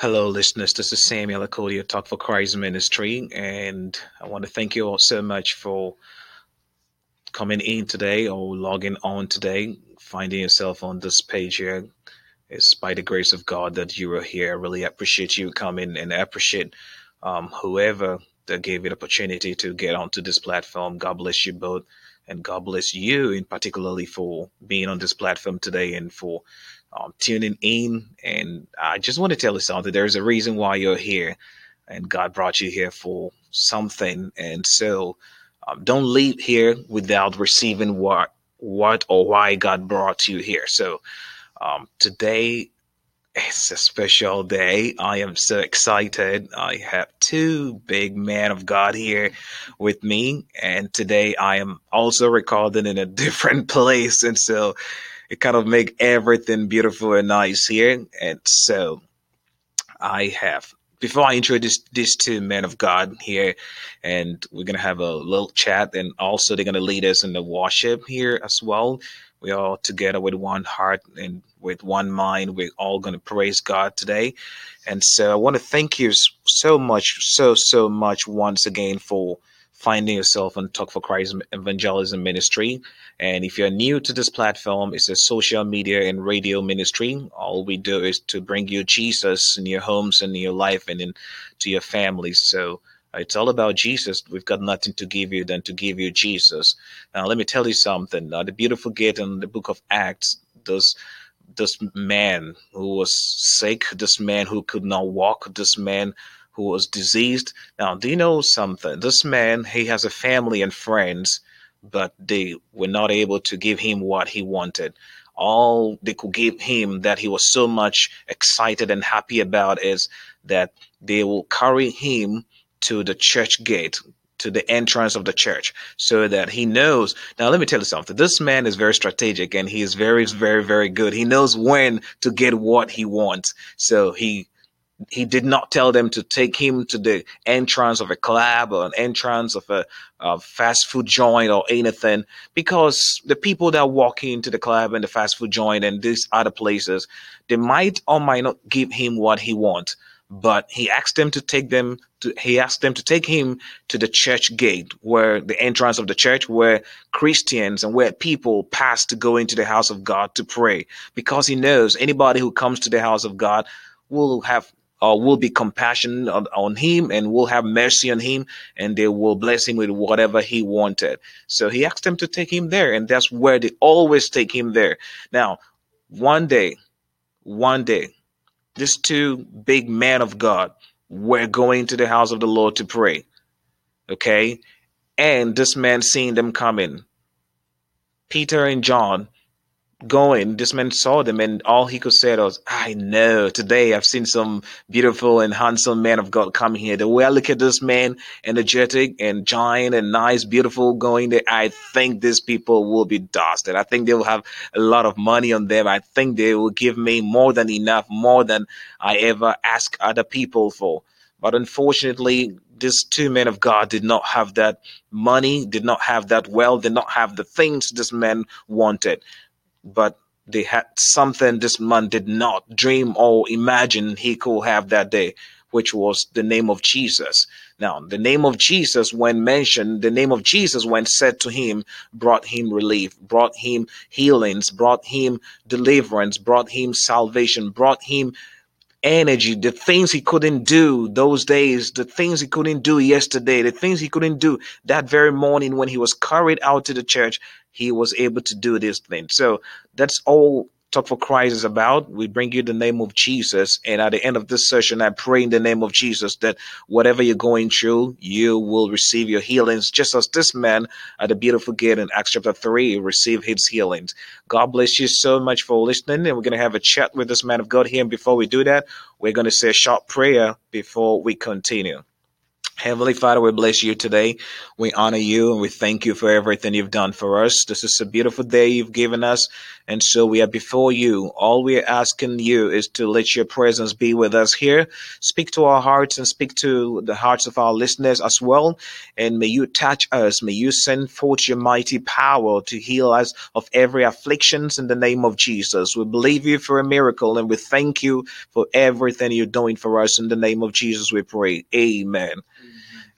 Hello, listeners. This is Samuel Akotia, Talk for Christ Ministry, and I want to thank you all so much for coming in today or logging on today, finding yourself on this page here. It's by the grace of God that you are here. I really appreciate you coming and I appreciate um, whoever that gave you the opportunity to get onto this platform. God bless you both. And God bless you in particularly for being on this platform today and for um, tuning in. And I just want to tell you something. There's a reason why you're here, and God brought you here for something. And so, um, don't leave here without receiving what, what or why God brought you here. So, um, today it's a special day. I am so excited. I have two big men of God here with me, and today I am also recording in a different place, and so it kind of make everything beautiful and nice here. And so I have before I introduce these two men of God here, and we're gonna have a little chat, and also they're gonna lead us in the worship here as well. We're all together with one heart and with one mind. We're all to praise God today. And so I want to thank you so much, so, so much once again for finding yourself on Talk for Christ Evangelism Ministry. And if you're new to this platform, it's a social media and radio ministry. All we do is to bring you Jesus in your homes and in your life and in to your families. So it's all about Jesus. We've got nothing to give you than to give you Jesus. Now, let me tell you something. Uh, the beautiful gate in the book of Acts, this, this man who was sick, this man who could not walk, this man who was diseased. Now, do you know something? This man, he has a family and friends, but they were not able to give him what he wanted. All they could give him that he was so much excited and happy about is that they will carry him to the church gate, to the entrance of the church so that he knows. Now, let me tell you something. This man is very strategic and he is very, very, very good. He knows when to get what he wants. So he, he did not tell them to take him to the entrance of a club or an entrance of a, a fast food joint or anything because the people that walk into the club and the fast food joint and these other places, they might or might not give him what he wants but he asked them to take them to, he asked them to take him to the church gate where the entrance of the church where christians and where people pass to go into the house of god to pray because he knows anybody who comes to the house of god will have uh, will be compassionate on, on, him and will have mercy on him and they will bless him with whatever he wanted. So he asked them to take him there and that's where they always take him there. Now, one day, one day, these two big men of God were going to the house of the Lord to pray. Okay? And this man seeing them coming. Peter and John going. This man saw them, and all he could say was, I know today I've seen some beautiful and handsome men of God come here. The way I look at this man, energetic and giant and nice, beautiful, going there, I think these people will be dusted. I think they will have a lot of money on them. I think they will give me more than enough, more than I ever ask other people for. But unfortunately, these two men of God did not have that money, did not have that wealth, did not have the things this man wanted but they had something this man did not dream or imagine he could have that day, which was the name of Jesus. Now, the name of Jesus, when mentioned, the name of Jesus, when said to him, brought him relief, brought him healings, brought him deliverance, brought him salvation, brought him energy, the things he couldn't do those days, the things he couldn't do yesterday, the things he couldn't do that very morning when he was carried out to the church, he was able to do this thing. So that's all Talk for Christ is about. We bring you the name of Jesus. And at the end of this session, I pray in the name of Jesus that whatever you're going through, you will receive your healings, just as this man at the beautiful gate in Acts chapter 3 received his healings. God bless you so much for listening. And we're going to have a chat with this man of God here. And before we do that, we're going to say a short prayer before we continue. Heavenly Father, we bless you today. We honor you and we thank you for everything you've done for us. This is a beautiful day you've given us. And so we are before you. All we are asking you is to let your presence be with us here. Speak to our hearts and speak to the hearts of our listeners as well. And may you touch us. May you send forth your mighty power to heal us of every afflictions in the name of Jesus. We believe you for a miracle and we thank you for everything you're doing for us in the name of Jesus. We pray. Amen. Amen.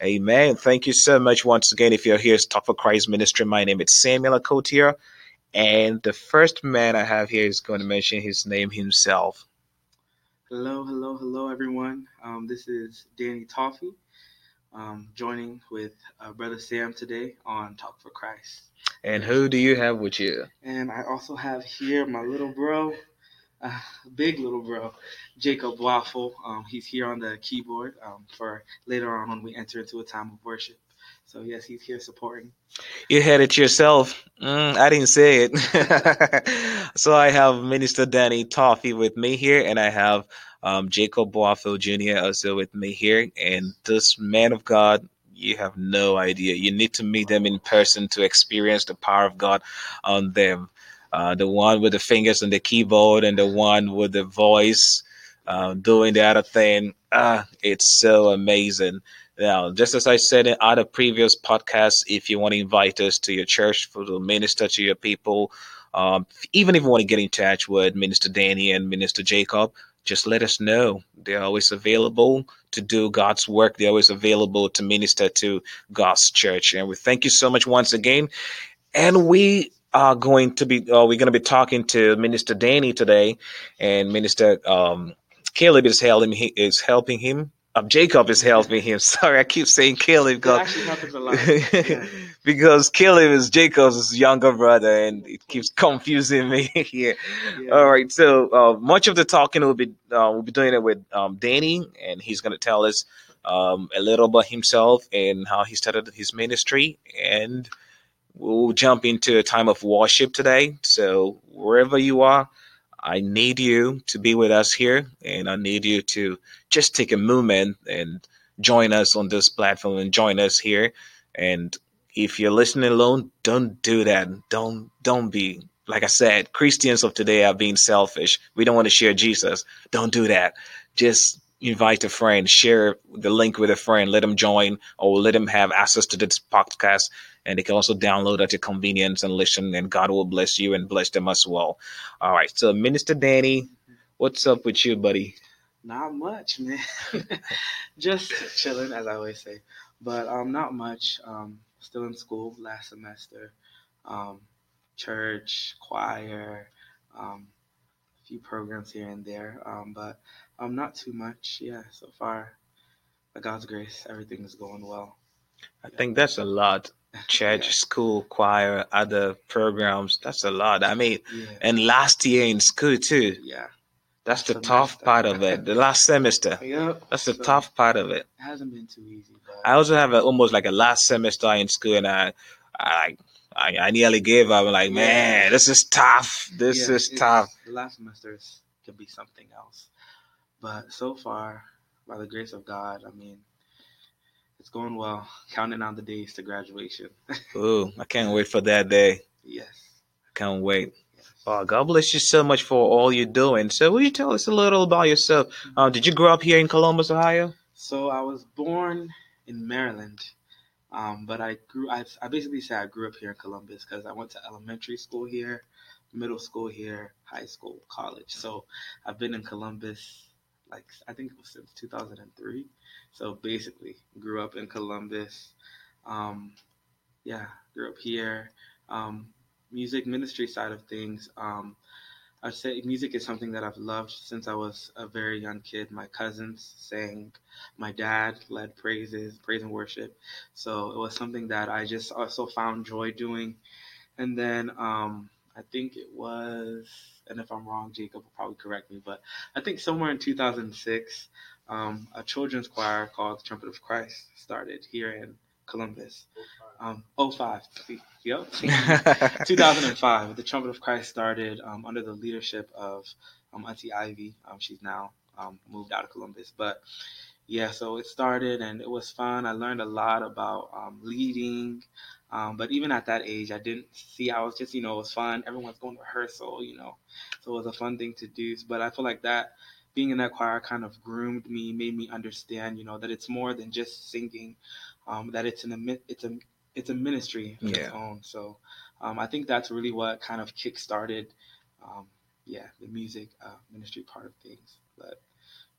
Thank you so much once again. If you're here, it's Talk for Christ Ministry. My name is Samuel Akotia. And the first man I have here is going to mention his name himself. Hello, hello, hello, everyone. Um, this is Danny Toffee, um, joining with uh, Brother Sam today on Talk for Christ. And who do you have with you? And I also have here my little bro, big little bro, Jacob Waffle. Um, he's here on the keyboard um, for later on when we enter into a time of worship. So yes, he's here supporting. You had it yourself. Mm, I didn't say it. so I have Minister Danny Toffee with me here, and I have um, Jacob Waffle Jr. also with me here. And this man of God, you have no idea. You need to meet them in person to experience the power of God on them. Uh, the one with the fingers on the keyboard and the one with the voice uh, doing the other thing. Uh, it's so amazing. Now, just as I said in other previous podcasts, if you want to invite us to your church for to minister to your people, um, even if you want to get in touch with Minister Danny and Minister Jacob, just let us know. They're always available to do God's work. They're always available to minister to God's church. And we thank you so much once again. And we are going to be uh, we're going to be talking to Minister Danny today, and Minister um, Caleb is helping he is helping him. Um, Jacob is helping him. Sorry, I keep saying Caleb because, Yeah. because Caleb is Jacob's younger brother, and it keeps confusing me here. Yeah. All right, so uh, much of the talking will be uh, we'll be doing it with um, Danny, and he's going to tell us um, a little about himself and how he started his ministry, and we'll jump into a time of worship today. So wherever you are, I need you to be with us here, and I need you to just take a moment and join us on this platform and join us here. And if you're listening alone, don't do that. Don't don't be like I said. Christians of today are being selfish. We don't want to share Jesus. Don't do that. Just invite a friend, share the link with a friend, let them join, or let them have access to this podcast, and they can also download at your convenience and listen. And God will bless you and bless them as well. All right. So, Minister Danny, what's up with you, buddy? Not much, man. Just chilling, as I always say. But um, not much. Um, still in school last semester. Um, church, choir, um, a few programs here and there. Um, but um, not too much. Yeah, so far, by God's grace, everything is going well. I think that's a lot. Church, Yeah. school, choir, other programs. That's a lot. I mean, Yeah. and last year in school too. Yeah. That's the Semester. tough part of it. The last semester. Yep. That's the So, tough part of it. It hasn't been too easy, but I also have a, almost like a last semester in school, and I, I, I, I nearly gave up. I'm like, Yeah. man, this is tough. This is tough. The last semester is- could be something else, but so far, by the grace of God, I mean, it's going well. Counting down the days to graduation. Ooh, I can't wait for that day. yes. I can't wait. yes. Oh, God bless you so much for all you're doing. So, will you tell us a little about yourself? Uh, did you grow up here in Columbus, Ohio? So I was born in Maryland, um, but I grew. I, I basically say I grew up here in Columbus because I went to elementary school here, middle school here, high school, college. So I've been in Columbus like I think it was since 2003. So basically, grew up in Columbus. Um, yeah, grew up here. Um, music ministry side of things. Um, I'd say music is something that I've loved since I was a very young kid. My cousins sang, my dad led praises, praise and worship. So it was something that I just also found joy doing. And then um, I think it was, and if I'm wrong, Jacob will probably correct me, but I think somewhere in 2006, um, a children's choir called the Trumpet of Christ started here in Columbus. Um, 05. Yep. 2005, the Trumpet of Christ started um, under the leadership of um, Auntie Ivy. Um, she's now um, moved out of Columbus, but yeah, so it started and it was fun. I learned a lot about um, leading. Um, but even at that age, I didn't see, I was just, you know, it was fun. Everyone's going to rehearsal, you know, so it was a fun thing to do. But I feel like that, being in that choir kind of groomed me, made me understand, you know, that it's more than just singing, um, that it's an, it's a, it's a ministry of its own. So um, I think that's really what kind of kick-started, um, yeah, the music uh, ministry part of things. But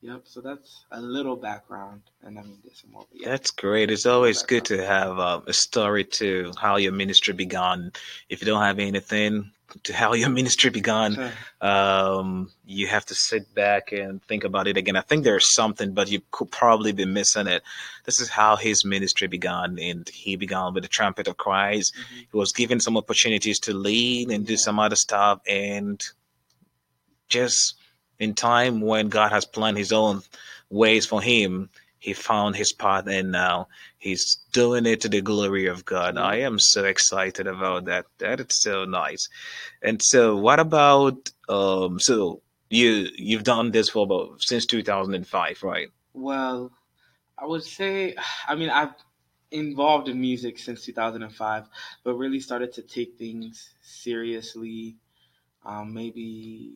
Yep. So that's a little background, and I mean there's some more. Yeah, That's great. It's always good to have uh, a story to how your ministry began. If you don't have anything to how your ministry began, um, you have to sit back and think about it again. I think there's something, but you could probably be missing it. This is how his ministry began, and he began with the trumpet of Christ. Mhm. He was given some opportunities to lead and do Yeah. some other stuff, and just in time when God has planned his own ways for him, he found his path and now he's doing it to the glory of God. I am so excited about that. That is so nice. And so what about um so you you've done this for about since 2005, right? Well, I would say, I mean, I've involved in music since 2005, but really started to take things seriously. Um, maybe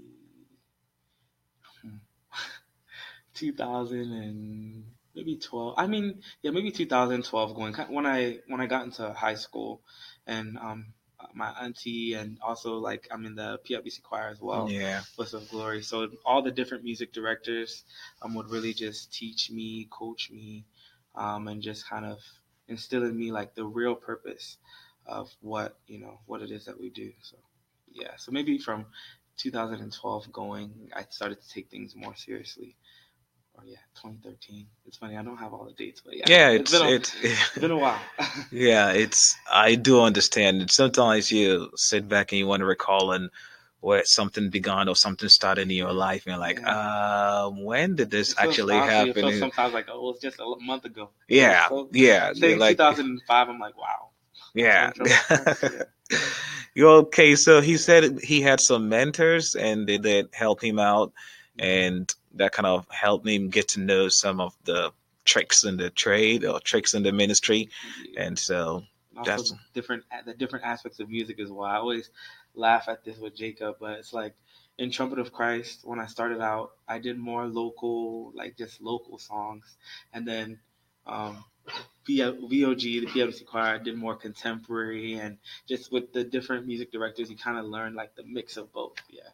2000 and maybe 12 i mean yeah maybe 2012 going when i when i got into high school and um my auntie and also like i'm in the pwc choir as well Yeah. Bliss of glory. So all the different music directors um would really just teach me coach me um and just kind of instill in me like the real purpose of what you know what it is that we do. So yeah. So maybe from 2012 going i started to take things more seriously or yeah, 2013. It's funny, I don't have all the dates, but yeah, Yeah, it's it's been a, it's it's been a while. yeah, it's I do understand. And sometimes you sit back and you want to recall and where something began or something started in your life and you're like, yeah, um, when did this actually honestly, happen? sometimes like oh, it was just a month ago. yeah, So yeah, you're like 2005, I'm like, wow, yeah. Okay. So he said he had some mentors and they did help him out hmm and that kind of helped me get to know some of the tricks in the trade or tricks in the ministry. And so Also that's different the different aspects of music as well. I always laugh at this with Jacob, but it's like in Trumpet of Christ, when I started out, I did more local, like just local songs, and then um, VOG, the PWC choir, I did more contemporary, and just with the different music directors, you kind of learn like the mix of both. Yeah,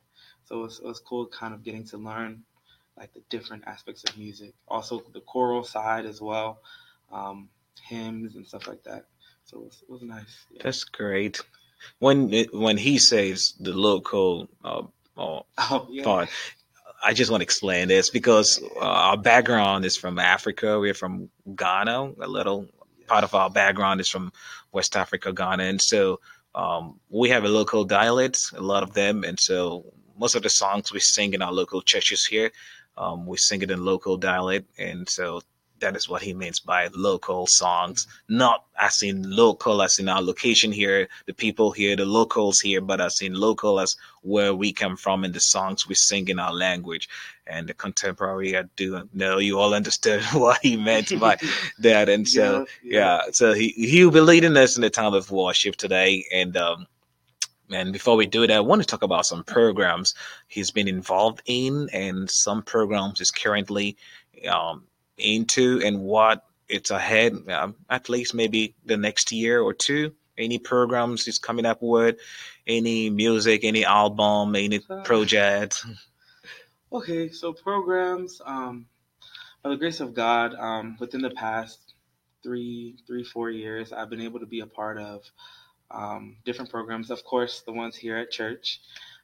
so it was, it was cool, kind of getting to learn like the different aspects of music. Also the choral side as well, um, hymns and stuff like that. So it was, it was nice. Yeah. that's great. When when he says the local uh, uh, Oh yeah. part, I just want to explain this because uh, our background is from Africa. We're from Ghana. A little part of our background is from West Africa, Ghana, and so um, we have a local dialect, a lot of them, and so most of the songs we sing in our local churches here, um, we sing it in local dialect, and so that is what he means by local songs, not as in local as in our location here, the people here, the locals here, but as in local as where we come from and the songs we sing in our language. And the contemporary, I do know you all understood what he meant by that. And so. Yep. yeah, so he, he'll be leading us in the time of worship today. And, um, and before we do that, I want to talk about some programs he's been involved in and some programs he's currently um, into and what it's ahead, um, at least maybe the next year or two. Any programs he's coming up with, any music, any album, any project. okay, so programs. Um, by the grace of God, um, within the past three, three, four years, I've been able to be a part of um, different programs. Of course, the ones here at church,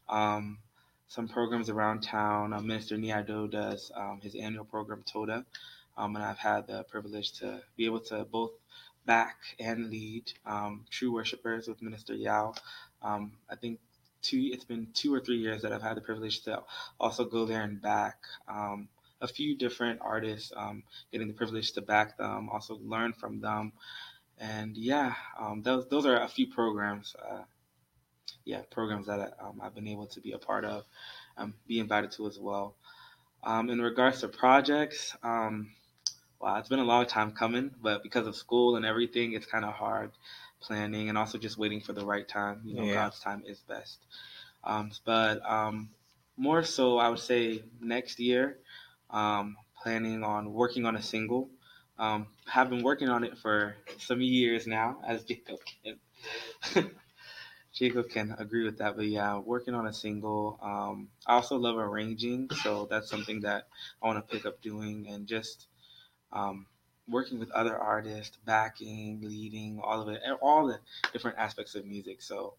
um, some programs around town. Uh, Minister Niado does um, his annual program Toda, um, and I've had the privilege to be able to both back and lead um, true worshipers with Minister Yao. Um, I think two. It's been two or three years that I've had the privilege to also go there and back. A few different artists, um, getting the privilege to back them, also learn from them, and yeah, um, those those are a few programs. Uh, yeah, programs that um, I've been able to be a part of, um, be invited to as well. Um, in regards to projects, um, Wow, it's been a long time coming, but because of school and everything, it's kind of hard planning and also just waiting for the right time. You know, Yeah. God's time is best. Um, but um, more so, I would say next year, um, planning on working on a single. Um, have been working on it for some years now, as Jacob can, Jacob can agree with that. But yeah, working on a single. Um, I also love arranging, so that's something that I want to pick up doing and just um, working with other artists, backing, leading, all of it, all the different aspects of music. So,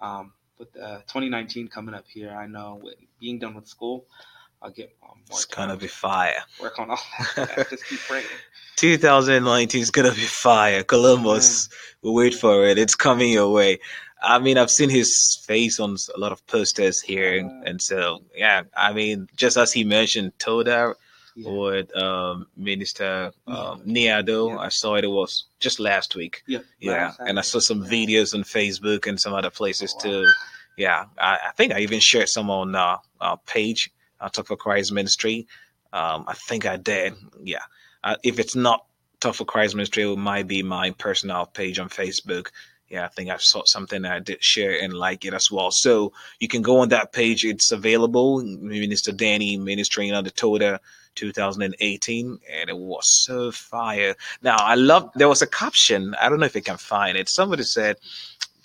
um, with uh, 2019 coming up here, I know being done with school, I'll get um, more It's time gonna be fire. work on all that. Just keep praying. 2019 is gonna be fire. Columbus, we'll wait for it. It's coming your way. I mean, I've seen his face on a lot of posters here, and, and so yeah. I mean, just as he mentioned, Toda Yeah. with um, Minister um. Niado, Yeah. I saw it. It was just last week. Yeah. Yeah, last and I saw some videos on Facebook and some other places Oh, wow. too. Yeah, I, I think I even shared some on uh, our page, uh, Talk for Christ Ministry. Um, I think I did. Yeah, uh, if it's not Talk for Christ Ministry, it might be my personal page on Facebook. Yeah, I think I saw something I did share and like it as well. So you can go on that page. It's available. Minister Danny ministering the Toda 2018, and it was so fire. Now I love. There was a caption. I don't know if you can find it. Somebody said,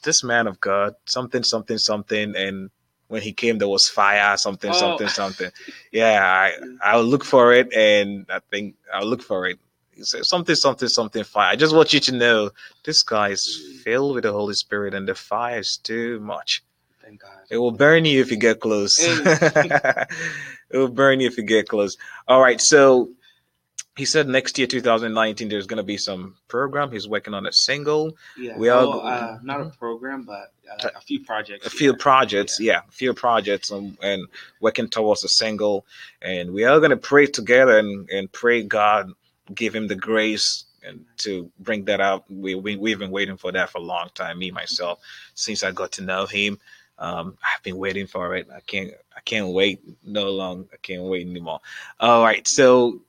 "This man of God, something, something, something," and when he came, there was fire, something, Oh. something, something. Yeah, I I'll look for it, and I think I'll look for it. He said something, something, something, fire. I just want you to know this guy is filled with the Holy Spirit, and the fire is too much. Thank God. It will burn you if you get close. it will burn you if you get close. All right, so he said next year, 2019, there's going to be some program. He's working on a single, Yeah. We are well, go- uh, not a program, but uh, a few projects. a few yeah. projects, yeah, a few projects, and, and working towards a single. And we are going to pray together and, and pray God give him the grace and to bring that out. We, we we've been waiting for that for a long time. Me myself, since I got to know him, um, I've been waiting for it. I can't I can't wait no long. I can't wait anymore. All right, so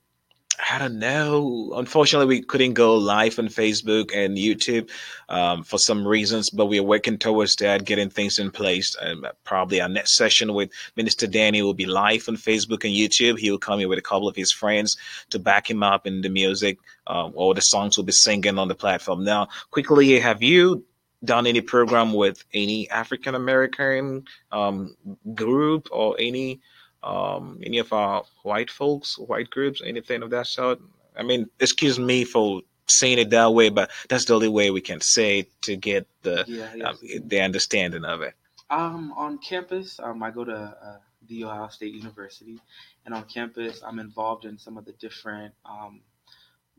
I don't know. Unfortunately, we couldn't go live on Facebook and YouTube um, for some reasons, but we are working towards that, getting things in place. And probably our next session with Minister Danny will be live on Facebook and YouTube. He will come here with a couple of his friends to back him up in the music, um, or the songs will be singing on the platform. Now, quickly, have you done any program with any African American um, group or any um, any of our white folks, white groups, anything of that sort? I mean, excuse me for saying it that way, but that's the only way we can say it to get the Yeah. yeah. um, the understanding of it. Um, on campus, um, I go to uh, the Ohio State University, and on campus, I'm involved in some of the different um,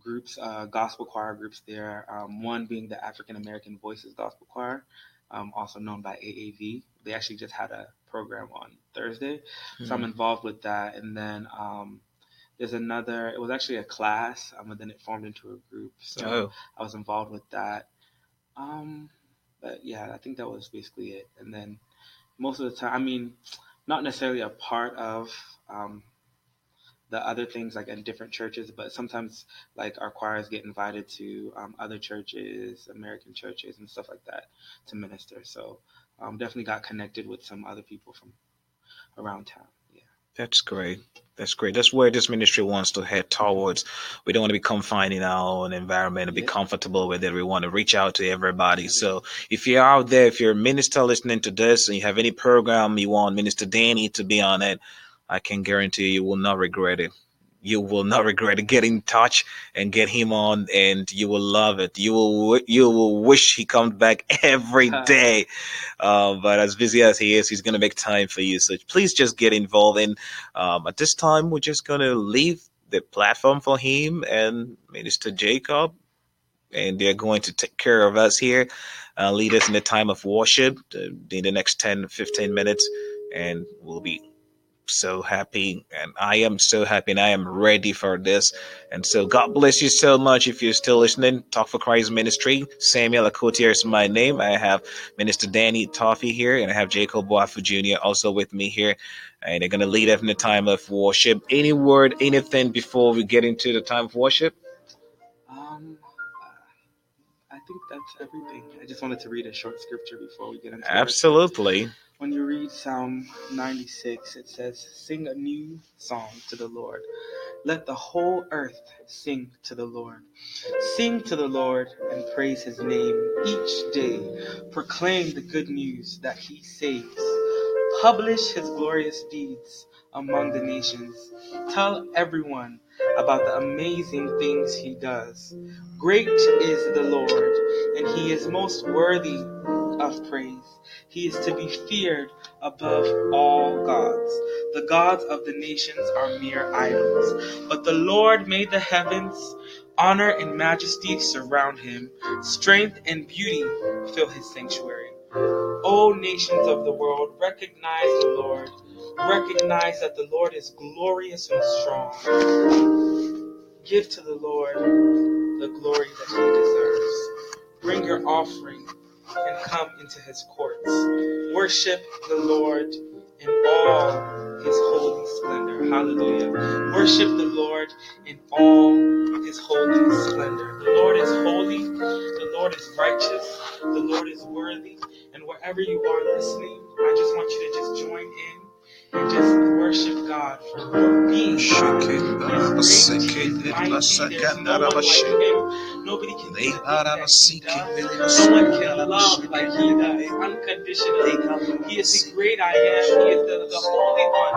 groups, uh, gospel choir groups there. Um, one being the African American Voices Gospel Choir, um, also known by AAV. They actually just had a program on Thursday, so I'm involved with that. And then um, there's another. It was actually a class, um, and then it formed into a group. So Oh, I was involved with that. Um, but yeah, I think that was basically it. And then most of the time, I mean, not necessarily a part of um, the other things like in different churches, but sometimes like our choirs get invited to um, other churches, American churches, and stuff like that to minister. So um, definitely got connected with some other people from around town. Yeah. that's great. That's great. That's where this ministry wants to head towards. We don't want to be confined in our own environment and be Yeah. comfortable with it. We want to reach out to everybody. So if you're out there, if you're a minister listening to this and you have any program you want Minister Danny to be on it, I can guarantee you will not regret it. You will not regret it. Get in touch and get him on, and you will love it. You will you will wish he comes back every day. Uh, but as busy as he is, he's going to make time for you. So please just get involved. And um, at this time, we're just going to leave the platform for him and Minister Jacob, and they're going to take care of us here, uh, lead us in the time of worship uh, in the next 10, 15 minutes, and we'll be so happy and I am so happy and I am ready for this. And so God bless you so much if you're still listening. Talk for Christ Ministry. Samuel Akotia is my name. I have Minister Danny Toffee here and I have Jacob Wafu Jr. also with me here. And they're going to lead us in the time of worship. Any word, anything before we get into the time of worship? Um, I think that's everything. I just wanted to read a short scripture before we get into Absolutely. It. When you read Psalm 96, it says, Sing a new song to the Lord. Let the whole earth sing to the Lord. Sing to the Lord and praise his name each day. Proclaim the good news that he saves. Publish his glorious deeds among the nations. Tell everyone about the amazing things he does. Great is the Lord, and he is most worthy of praise. He is to be feared above all gods. The gods of the nations are mere idols, but the Lord made the heavens. Honor and majesty surround him. Strength and beauty fill his sanctuary. O nations of the world, recognize the Lord. Recognize that the Lord is glorious and strong. Give to the Lord the glory that he deserves. Bring your offering and come into his courts. Worship the Lord in all his holy splendor. Hallelujah. Worship the Lord in all his holy splendor. The Lord is holy. The Lord is righteous. The Lord is worthy. And wherever you are listening, I just want you to just join in and just worship God for being God. He is great. He is mighty. There's no one like him. Nobody can do things that he does. No one can love like he does unconditionally. He is the great I am. He is the, the Holy One.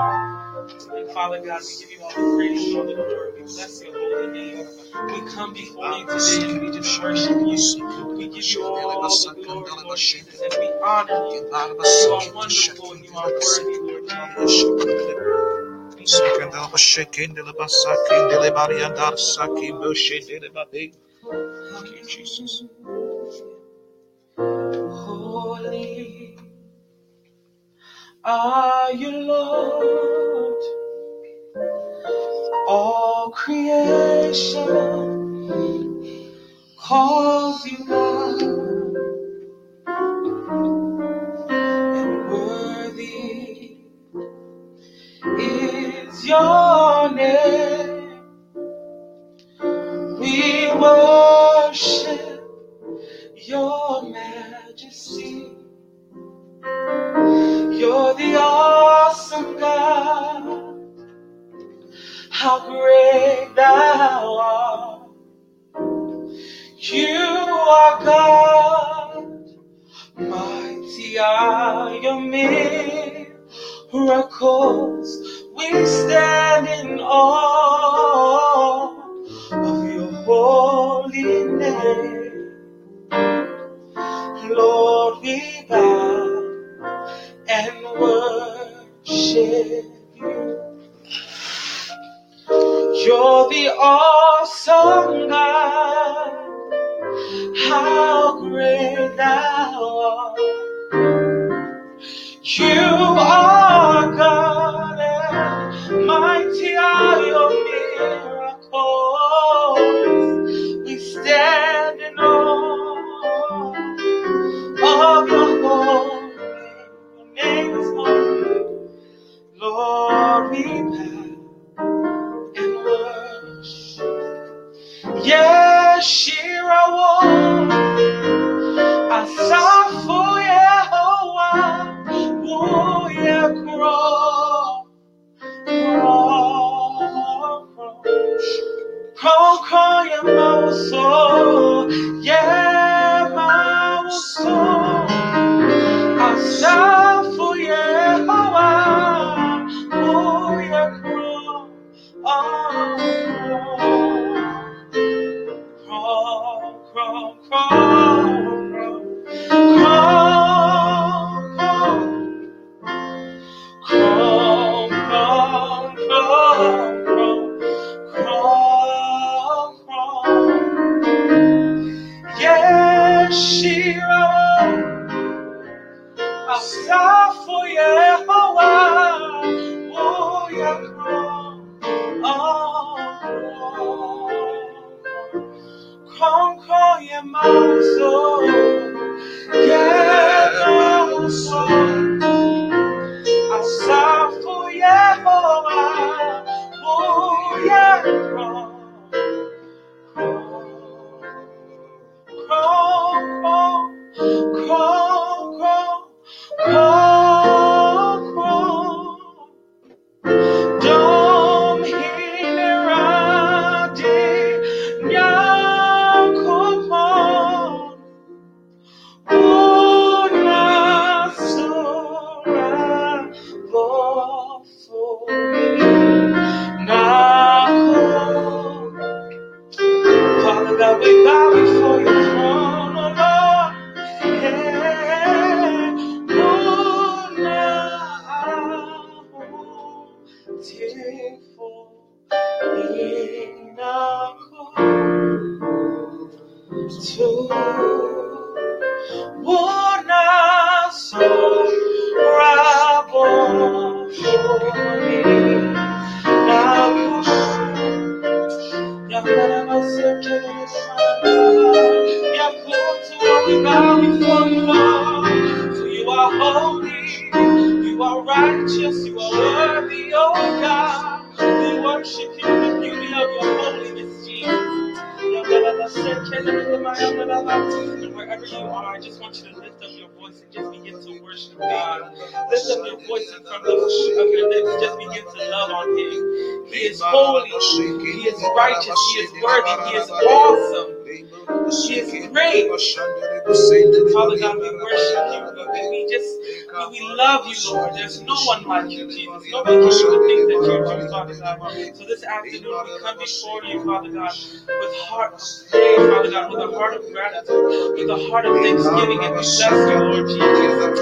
And Father God, we give you all the praise and all the glory. We bless your holy name. We come before you today and we just worship you. We give you all the glory, Lord Jesus, and we honor you. You are wonderful and you are worthy. Jesus. Holy are you, Lord. All creation calls you your name. We worship your majesty. You're the awesome God. How great thou art. You are God. Mighty are your miracles. We stand in awe of your holy name. Lord, we bow and worship you. You're the awesome God. How great thou art. You are God she wherever you are, I just want you to lift up your voice and just begin to worship God. Lift up your voice and from the of your lips, just begin to love on Him. He is holy, He is righteous, He is worthy, He is awesome. Great. Father God, we worship you. We, we just we, we love you, Lord. There's no one like you, Jesus. Nobody can do the things that you do, Father God. So this afternoon we come before you, Father God, with heart of praise, Father God, with a heart of gratitude, with a heart of thanksgiving, and we bless you, Lord Jesus.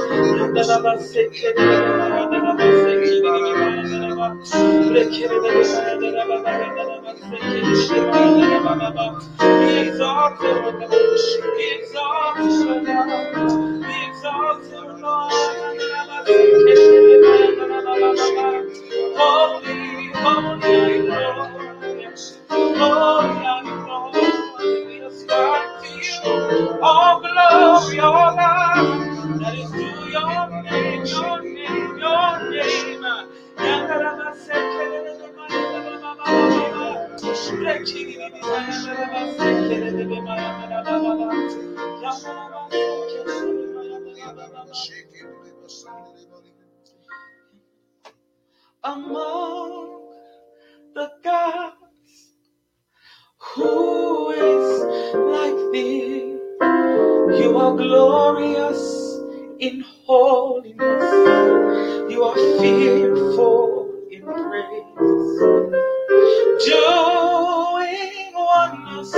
All glory, all honor. That is to your Among the gods, who is like thee? You are glorious in holiness. You are fearful in praise. Doing wonders.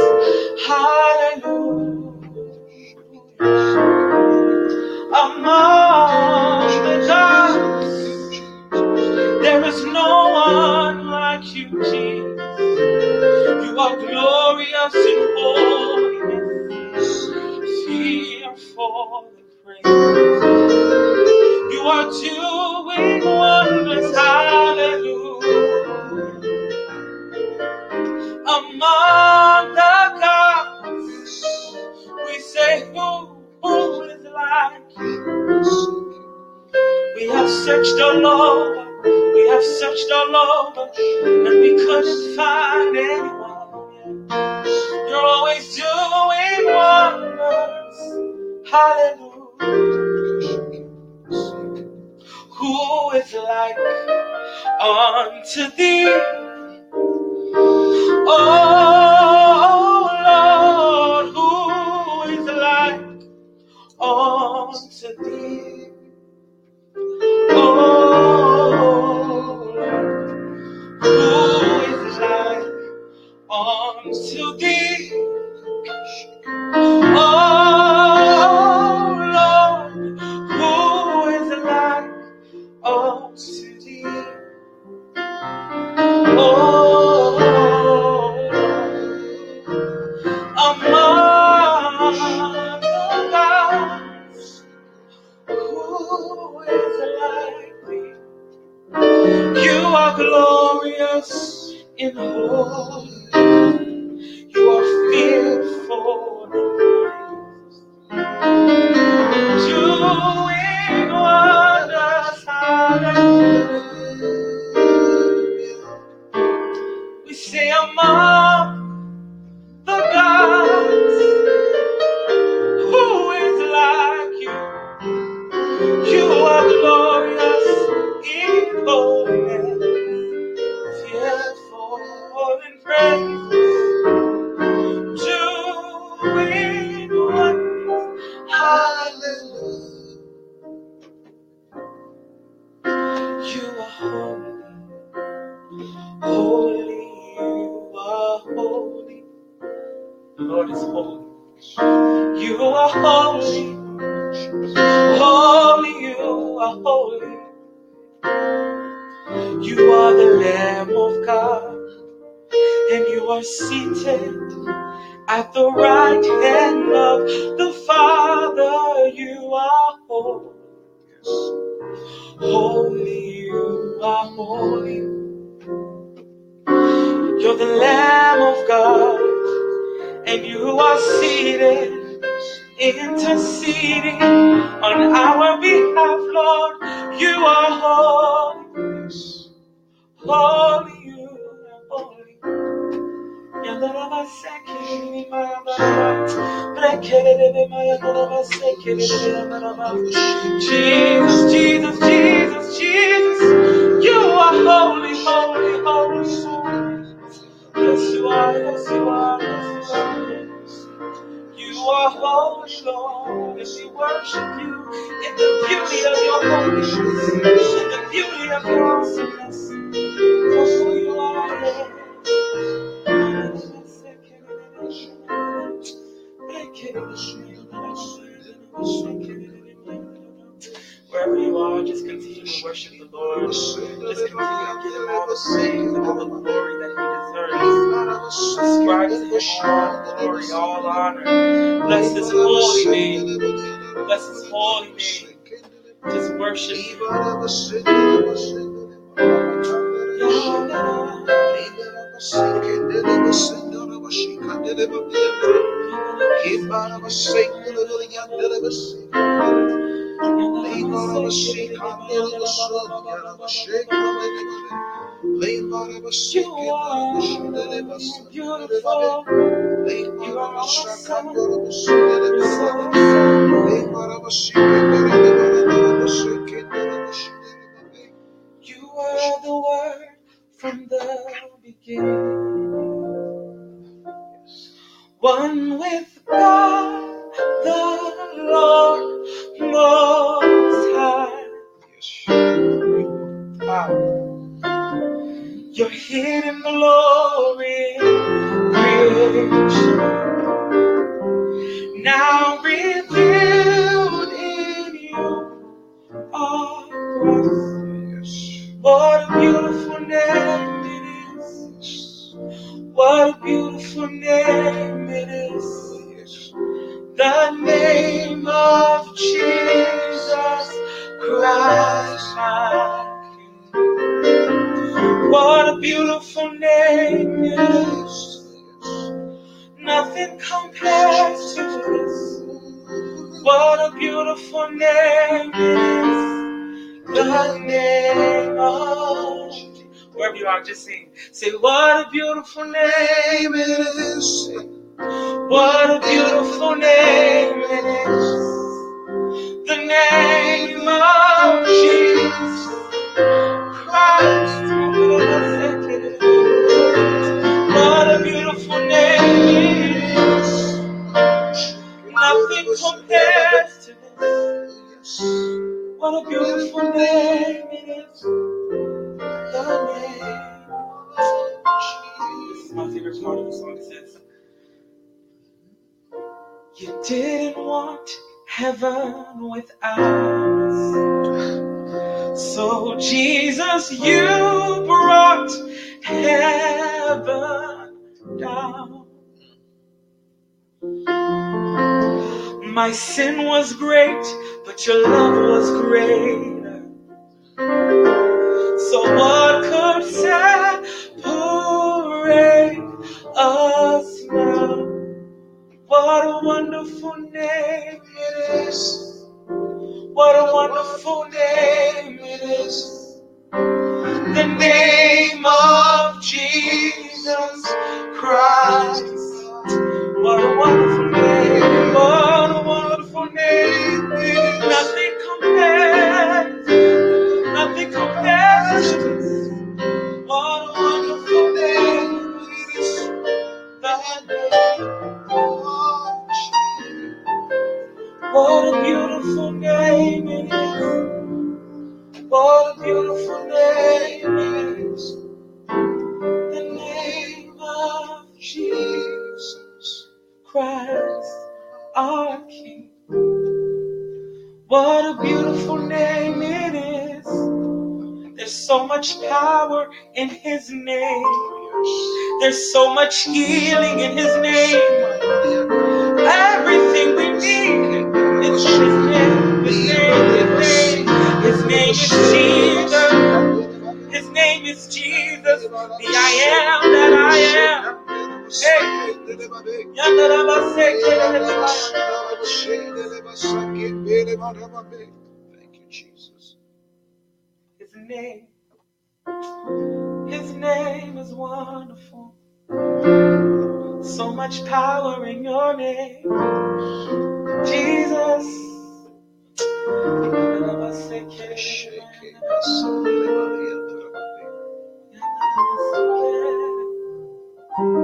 Hallelujah. Among the gods, there is no one like you, Jesus. You are glorious in holiness, fearful in praise. You are doing wonders, hallelujah. Among the gods, we say, Who, who is like you? We have searched all over, we have searched all over, and we couldn't find anyone. You're always doing wonders, hallelujah. Who is like unto thee? Oh fearful Jesus, Jesus, Jesus, Jesus, you are holy, holy, holy. Yes, you are, yes, you are, yes, you are. You are holy, Lord, and we worship you in the beauty of your holiness, Holy name. Just worship. You are beautiful. You are awesome. You're You are the word from the beginning. One with God, the Lord Most High. Wow. Your hidden glory, now down. My sin was great, but your love was greater. So, what could separate us now? What a wonderful name it is. What a wonderful name it is. The name of Jesus Christ. What a wonderful name. What a wonderful name. Nothing compares. Nothing compares. What a wonderful name it is. Jesus. What a beautiful name it is. What a beautiful name it is. Christ, our King. What a beautiful name it is. There's so much power in His name. There's so much healing in His name. Everything we need is His name. His name, His name. His name is Jesus. His name is Jesus. The I am that I am. Thank you, Jesus. His name. His name is wonderful. So much power in your name, Jesus.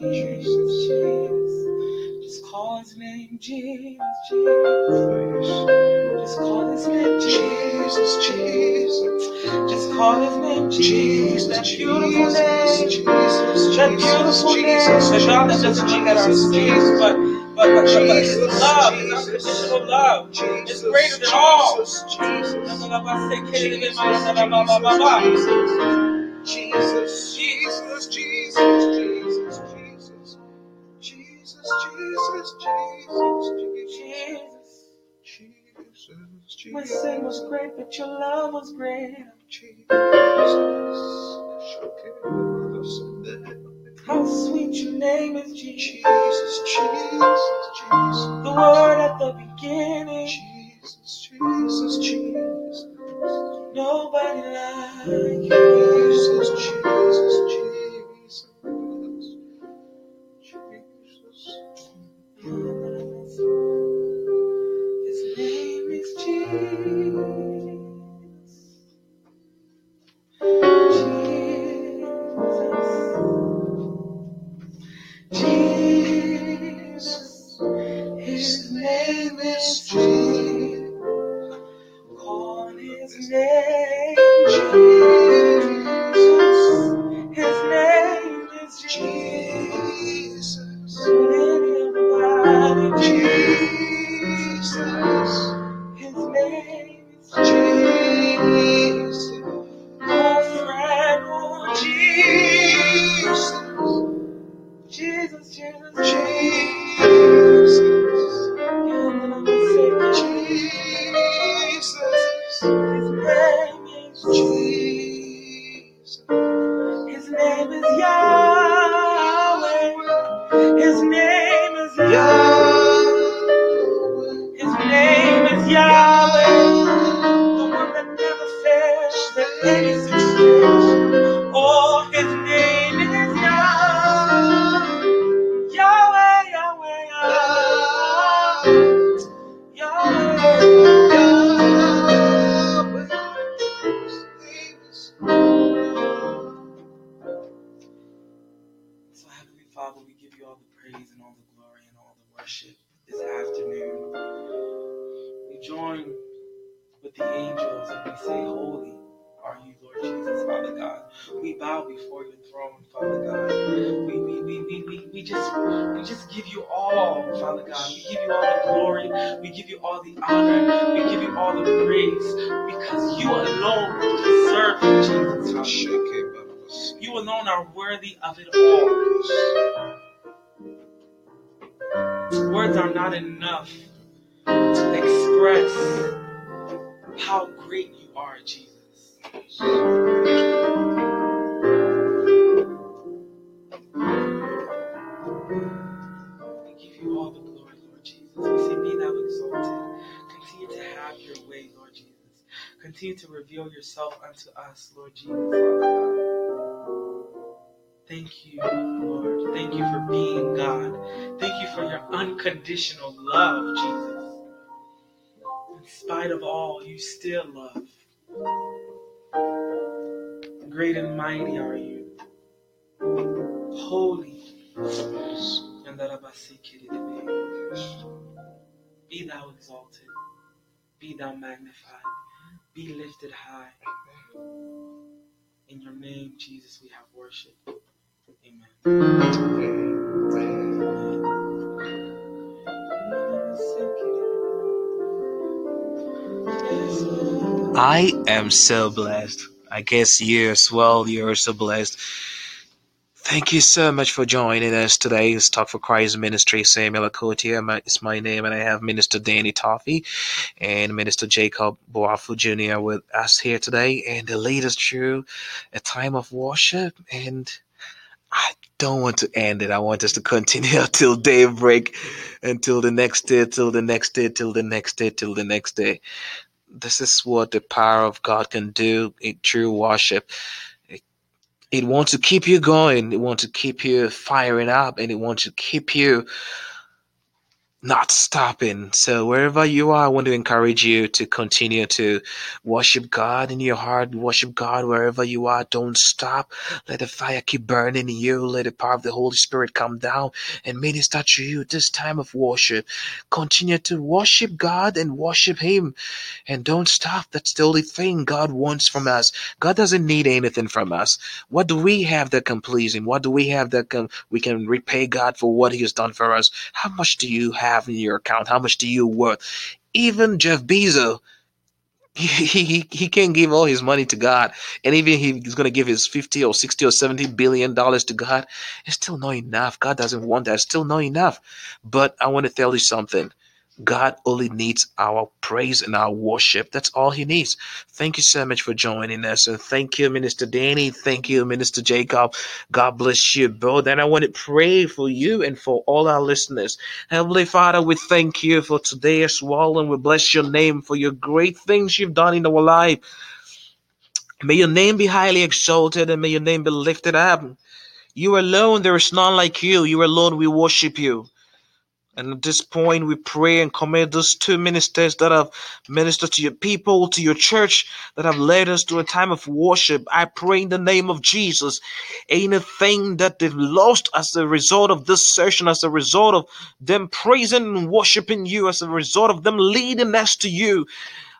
Jesus, Jesus. Just call his name, Jesus, Jesus. Just call his name, Jesus, Jesus. Just call his name, Jesus. That beautiful name. Jesus. That beautiful name. The God that doesn't look at our sins, but but but, but, but his love, his unconditional love, is greater than all. Jesus, Jesus, Jesus, Jesus, Jesus, Jesus, Jesus, Jesus, Jesus, Jesus. My sin was great, but your love was greater. How sweet your name is, Jesus. Jesus, Jesus, Jesus, The word at the beginning. Jesus, Jesus, Jesus, Nobody like you. Jesus, Jesus, Jesus, are worthy of it all. Words are not enough to express how great you are, Jesus. We give you all the glory, Lord Jesus. We say, Be thou exalted. Continue to have your way, Lord Jesus. Continue to reveal yourself unto us, Lord Jesus. Thank you, Lord. Thank you for being God. Thank you for your unconditional love, Jesus. In spite of all, you still love. Great and mighty are you. Holy. Be thou exalted. Be thou magnified. Be lifted high. In your name, Jesus, we have worship. Amen. I am so blessed. I guess you as well, you're so blessed. Thank you so much for joining us today. It's Talk for Christ Ministry. Samuel Akotia is my name, and I have Minister Danny Toffee and Minister Jacob Boafu Jr. with us here today, and to lead us through a time of worship. And I don't want to end it. I want us to continue until daybreak, until the next day, till the next day, till the next day, till the next day. This is what the power of God can do in true worship. It wants to keep you going. It wants to keep you firing up, and it wants to keep you not stopping. So wherever you are, I want to encourage you to continue to worship God in your heart, worship God wherever you are. Don't stop. Let the fire keep burning in you. Let the power of the Holy Spirit come down and minister to you this time of worship. Continue to worship God and worship Him. And don't stop. That's the only thing God wants from us. God doesn't need anything from us. What do we have that can please Him? What do we have that can we can repay God for what He has done for us? How much do you have in your account? How much do you worth? Even Jeff Bezos, he, he, he can't give all his money to God. And even he's going to give his 50 or 60 or 70 billion dollars to God. It's still not enough. God doesn't want that. It's still not enough. But I want to tell you something. God only needs our praise and our worship. That's all He needs. Thank you so much for joining us. And thank you, Minister Danny. Thank you, Minister Jacob. God bless you both. And I want to pray for you and for all our listeners. Heavenly Father, we thank you for today as well. And we bless your name for your great things you've done in our life. May your name be highly exalted and may your name be lifted up. You alone, there is none like you. You alone, we worship you. And at this point, we pray and commit those two ministers that have ministered to your people, to your church, that have led us to a time of worship. I pray in the name of Jesus. Anything that they've lost as a result of this session, as a result of them praising and worshiping you, as a result of them leading us to you.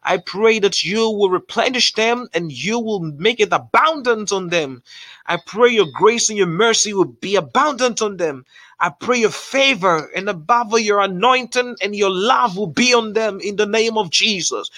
I pray that you will replenish them and you will make it abundant on them. I pray your grace and your mercy will be abundant on them. I pray your favor and above your anointing and your love will be on them in the name of Jesus.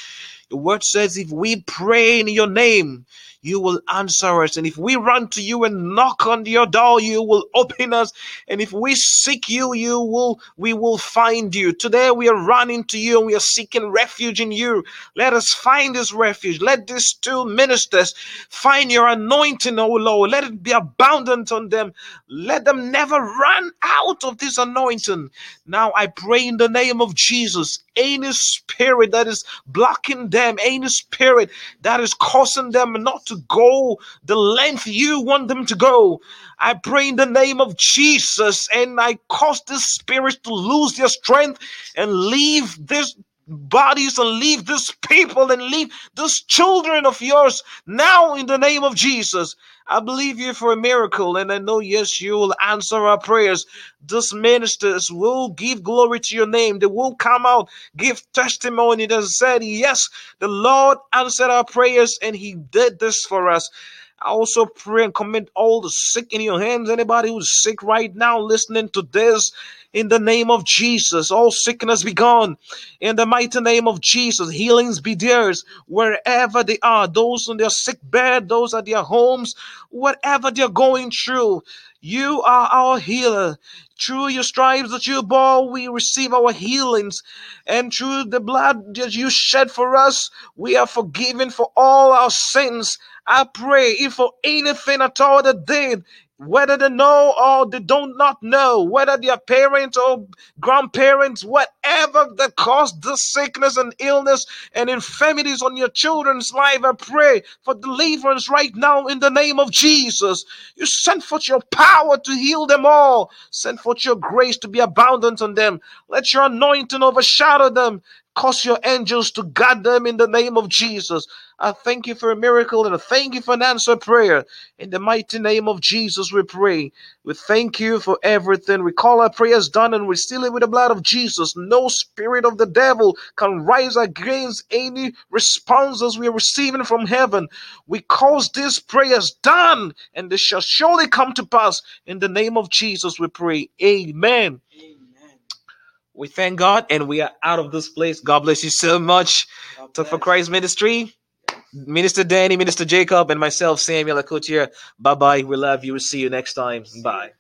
The word says, if we pray in your name, you will answer us. And if we run to you and knock on your door, you will open us. And if we seek you, you will, we will find you. Today we are running to you and we are seeking refuge in you. Let us find this refuge. Let these two ministers find your anointing, O Lord. Let it be abundant on them. Let them never run out of this anointing. Now I pray in the name of Jesus, any spirit that is blocking them, any spirit that is causing them not to go the length you want them to go. I pray in the name of Jesus and I cause this spirit to lose their strength and leave this bodies and leave this people and leave this children of yours now in the name of Jesus. I believe you for a miracle, and I know, yes, you will answer our prayers. These ministers will give glory to your name. They will come out, give testimony that said, Yes, the Lord answered our prayers, and He did this for us. I also pray and commit all the sick in your hands. Anybody who's sick right now listening to this, in the name of Jesus, all sickness be gone. In the mighty name of Jesus, healings be theirs wherever they are. Those on their sick bed, those at their homes, whatever they're going through. You are our healer. Through your stripes that you bore, we receive our healings. And through the blood that you shed for us, we are forgiven for all our sins. I pray if for anything at all that did, whether they know or they don't not know, whether they are parents or grandparents, whatever that caused this sickness and illness and infirmities on your children's life, I pray for deliverance right now in the name of Jesus. You send forth your power to heal them all. Send forth your grace to be abundant on them. Let your anointing overshadow them. Cause your angels to guard them in the name of Jesus. I thank you for a miracle and I thank you for an answered prayer. In the mighty name of Jesus, we pray. We thank you for everything. We call our prayers done and we seal it with the blood of Jesus. No spirit of the devil can rise against any responses we are receiving from heaven. We cause these prayers done and they shall surely come to pass. In the name of Jesus, we pray. Amen. We thank God and we are out of this place. God bless you so much. God Talk for. Christ Ministry. Minister Danny, Minister Jacob, and myself, Samuel Akotia. Bye bye. We love you. We'll see you next time. Bye.